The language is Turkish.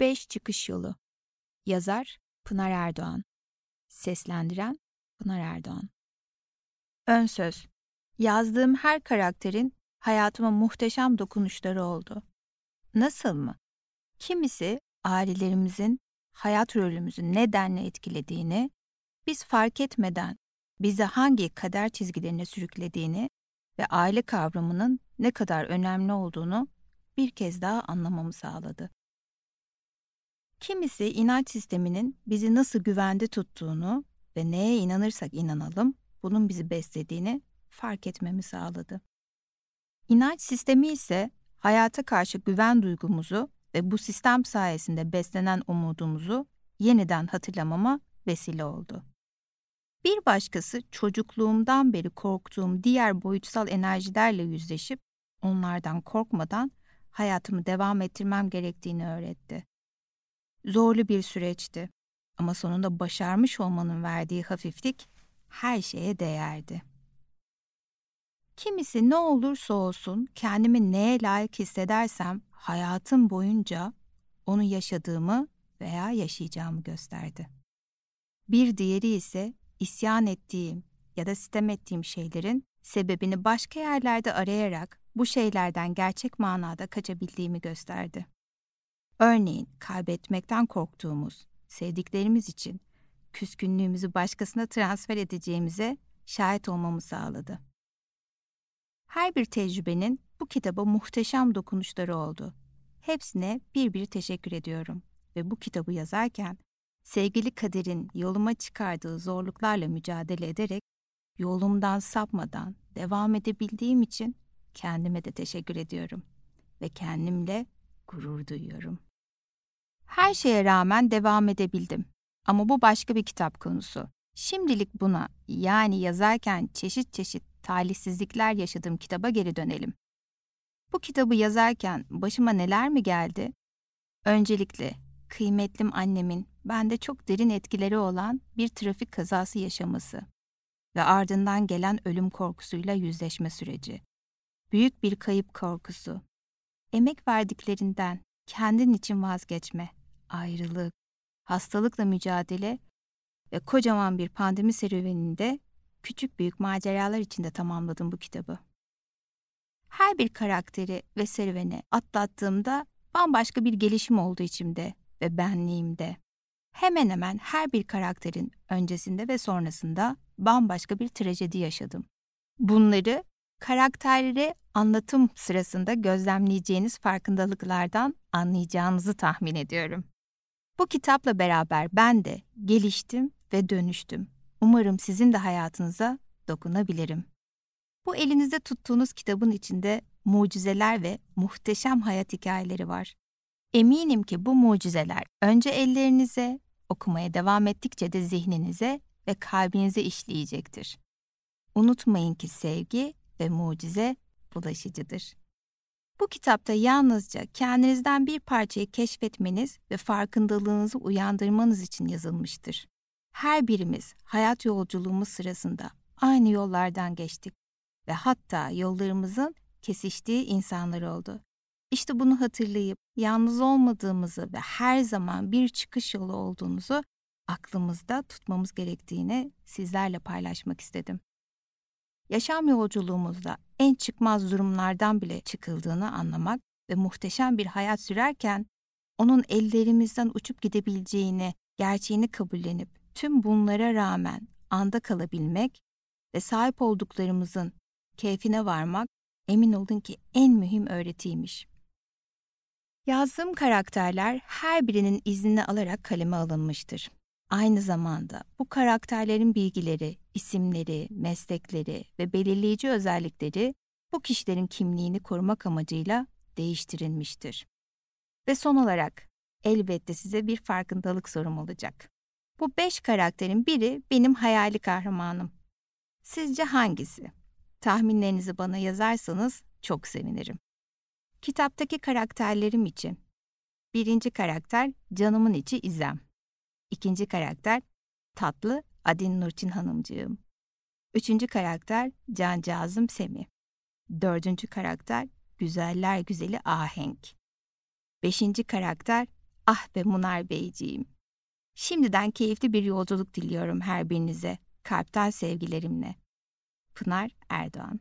5 Çıkış Yolu Yazar Pınar Erdoğan Seslendiren Pınar Erdoğan Ön Söz Yazdığım her karakterin hayatıma muhteşem dokunuşları oldu. Nasıl mı? Kimisi ailelerimizin hayat rolümüzü nedenle etkilediğini, biz fark etmeden bizi hangi kader çizgilerine sürüklediğini ve aile kavramının ne kadar önemli olduğunu bir kez daha anlamamı sağladı. Kimisi inanç sisteminin bizi nasıl güvende tuttuğunu ve neye inanırsak inanalım bunun bizi beslediğini fark etmemi sağladı. İnanç sistemi ise hayata karşı güven duygumuzu ve bu sistem sayesinde beslenen umudumuzu yeniden hatırlamama vesile oldu. Bir başkası çocukluğumdan beri korktuğum diğer boyutsal enerjilerle yüzleşip onlardan korkmadan hayatımı devam ettirmem gerektiğini öğretti. Zorlu bir süreçti ama sonunda başarmış olmanın verdiği hafiflik her şeye değerdi. Kimisi ne olursa olsun kendimi neye layık hissedersem hayatım boyunca onu yaşadığımı veya yaşayacağımı gösterdi. Bir diğeri ise isyan ettiğim ya da sitem ettiğim şeylerin sebebini başka yerlerde arayarak bu şeylerden gerçek manada kaçabildiğimi gösterdi. Örneğin kaybetmekten korktuğumuz, sevdiklerimiz için küskünlüğümüzü başkasına transfer edeceğimize şahit olmamı sağladı. Her bir tecrübenin bu kitaba muhteşem dokunuşları oldu. Hepsine bir bir teşekkür ediyorum ve bu kitabı yazarken sevgili kaderin yoluma çıkardığı zorluklarla mücadele ederek yolumdan sapmadan devam edebildiğim için kendime de teşekkür ediyorum ve kendimle gurur duyuyorum. Her şeye rağmen devam edebildim. Ama bu başka bir kitap konusu. Şimdilik buna yani yazarken çeşit çeşit talihsizlikler yaşadığım kitaba geri dönelim. Bu kitabı yazarken başıma neler mi geldi? Öncelikle kıymetlim annemin bende çok derin etkileri olan bir trafik kazası yaşaması ve ardından gelen ölüm korkusuyla yüzleşme süreci. Büyük bir kayıp korkusu. Emek verdiklerinden kendin için vazgeçme, ayrılık, hastalıkla mücadele ve kocaman bir pandemi serüveninde küçük büyük maceralar içinde tamamladım bu kitabı. Her bir karakteri ve serüveni atlattığımda bambaşka bir gelişim oldu içimde ve benliğimde. Hemen hemen her bir karakterin öncesinde ve sonrasında bambaşka bir trajedi yaşadım. Bunları karakterleri anlatım sırasında gözlemleyeceğiniz farkındalıklardan anlayacağınızı tahmin ediyorum. Bu kitapla beraber ben de geliştim ve dönüştüm. Umarım sizin de hayatınıza dokunabilirim. Bu elinizde tuttuğunuz kitabın içinde mucizeler ve muhteşem hayat hikayeleri var. Eminim ki bu mucizeler önce ellerinize, okumaya devam ettikçe de zihninize ve kalbinize işleyecektir. Unutmayın ki sevgi ve mucize bulaşıcıdır. Bu kitapta yalnızca kendinizden bir parçayı keşfetmeniz ve farkındalığınızı uyandırmanız için yazılmıştır. Her birimiz hayat yolculuğumuz sırasında aynı yollardan geçtik ve hatta yollarımızın kesiştiği insanlar oldu. İşte bunu hatırlayıp yalnız olmadığımızı ve her zaman bir çıkış yolu olduğumuzu aklımızda tutmamız gerektiğini sizlerle paylaşmak istedim. Yaşam yolculuğumuzda en çıkmaz durumlardan bile çıkıldığını anlamak ve muhteşem bir hayat sürerken onun ellerimizden uçup gidebileceğini, gerçeğini kabullenip tüm bunlara rağmen anda kalabilmek ve sahip olduklarımızın keyfine varmak emin olun ki en mühim öğretiymiş. Yazdığım karakterler her birinin iznini alarak kaleme alınmıştır. Aynı zamanda bu karakterlerin bilgileri, isimleri, meslekleri ve belirleyici özellikleri bu kişilerin kimliğini korumak amacıyla değiştirilmiştir. Ve son olarak elbette size bir farkındalık sorum olacak. Bu beş karakterin biri benim hayali kahramanım. Sizce hangisi? Tahminlerinizi bana yazarsanız çok sevinirim. Kitaptaki karakterlerim için. Birinci karakter canımın içi İzem. İkinci karakter tatlı Adin Nurçin Hanımcığım. Üçüncü karakter Cancağızım Semi. Dördüncü karakter güzeller güzeli Ahenk. Beşinci karakter Ah be Munar Beyciğim. Şimdiden keyifli bir yolculuk diliyorum her birinize. Kalpten sevgilerimle. Pınar Erdoğan